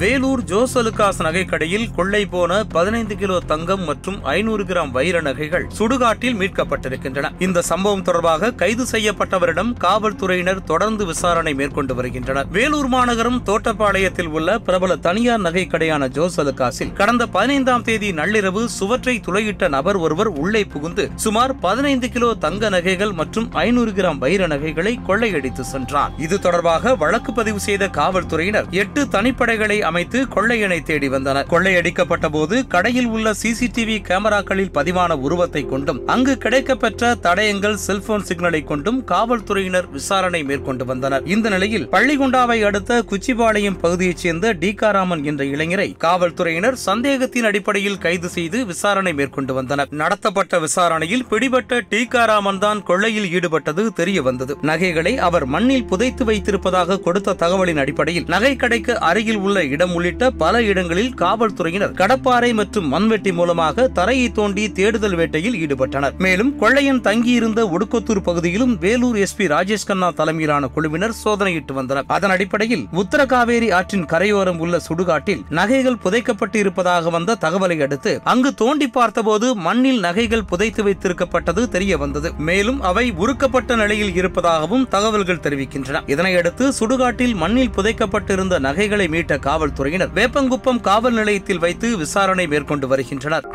வேலூர் ஜோசலுக்காஸ் நகைக்கடையில் கொள்ளை போன பதினைந்து கிலோ தங்கம் மற்றும் ஐநூறு கிராம் வைர நகைகள் சுடுகாட்டில் மீட்கப்பட்டிருக்கின்றன. இந்த சம்பவம் தொடர்பாக கைது செய்யப்பட்டவரிடம் காவல்துறையினர் தொடர்ந்து விசாரணை மேற்கொண்டு வருகின்றனர். வேலூர் மாநகரம் தோட்டப்பாளையத்தில் உள்ள பிரபல தனியார் நகைக்கடையான ஜோசலுக்காஸில் கடந்த பதினைந்தாம் தேதி நள்ளிரவு சுவற்றை துளையிட்ட நபர் ஒருவர் உள்ளே புகுந்து சுமார் பதினைந்து கிலோ தங்க நகைகள் மற்றும் ஐநூறு கிராம் வைர நகைகளை கொள்ளையடித்து சென்றார். இது தொடர்பாக வழக்கு பதிவு செய்த காவல்துறையினர் எட்டு தனிப்படைகளை அமைத்து கொள்ளையனை தேடி வந்தனர். கொள்ளையடிக்கப்பட்ட போது கடையில் உள்ள சிசிடிவி கேமராக்களில் பதிவான உருவத்தை கொண்டும் அங்கு கிடைக்கப்பெற்ற தடயங்கள் செல்போன் சிக்னலை கொண்டும் காவல்துறையினர் விசாரணை மேற்கொண்டு வந்தனர். இந்த நிலையில் பள்ளிகுண்டாவை அடுத்த குச்சிபாளையம் பகுதியைச் சேர்ந்த டிகாராமன் என்ற இளைஞரை காவல்துறையினர் சந்தேகத்தின் அடிப்படையில் கைது செய்து விசாரணை மேற்கொண்டு வந்தனர். நடத்தப்பட்ட விசாரணையில் பிடிபட்ட டீகாராமன் தான் கொள்ளையில் ஈடுபட்டது தெரிய வந்தது. நகைகளை அவர் மண்ணில் புதைத்து வைத்திருப்பதாக கொடுத்த தகவலின் அடிப்படையில் நகை கடைக்கு அருகில் உள்ள இடம் உள்ளிட்ட பல இடங்களில் காவல்துறையினர் கடப்பாறை மற்றும் மண்வெட்டி மூலமாக தரையை தோண்டி தேடுதல் வேட்டையில் ஈடுபட்டனர். மேலும் கொள்ளையன் தங்கியிருந்த ஒடுக்கத்தூர் பகுதியிலும் வேலூர் எஸ்பி ராஜேஷ் கண்ணா தலைமையிலான குழுவினர் சோதனையிட்டு வந்தனர். அதன் அடிப்படையில் உத்தரகாவேரி ஆற்றின் கரையோரம் உள்ள சுடுகாட்டில் நகைகள் புதைக்கப்பட்டு இருப்பதாக வந்த தகவலை அடுத்து அங்கு தோண்டி பார்த்தபோது மண்ணில் நகைகள் புதைத்து வைத்திருக்கப்பட்டது தெரிய வந்தது மேலும் அவை உருக்கப்பட்ட நிலையில் இருப்பதாகவும் தகவல்கள் தெரிவிக்கின்றன. இதனையடுத்து சுடுகாட்டில் மண்ணில் புதைக்கப்பட்டிருந்த நகைகளை மீட்ட காவல் காவல்துறையினர் வேப்பங்குப்பம் காவல் நிலையத்தில் வைத்து விசாரணை மேற்கொண்டு வருகின்றனர்.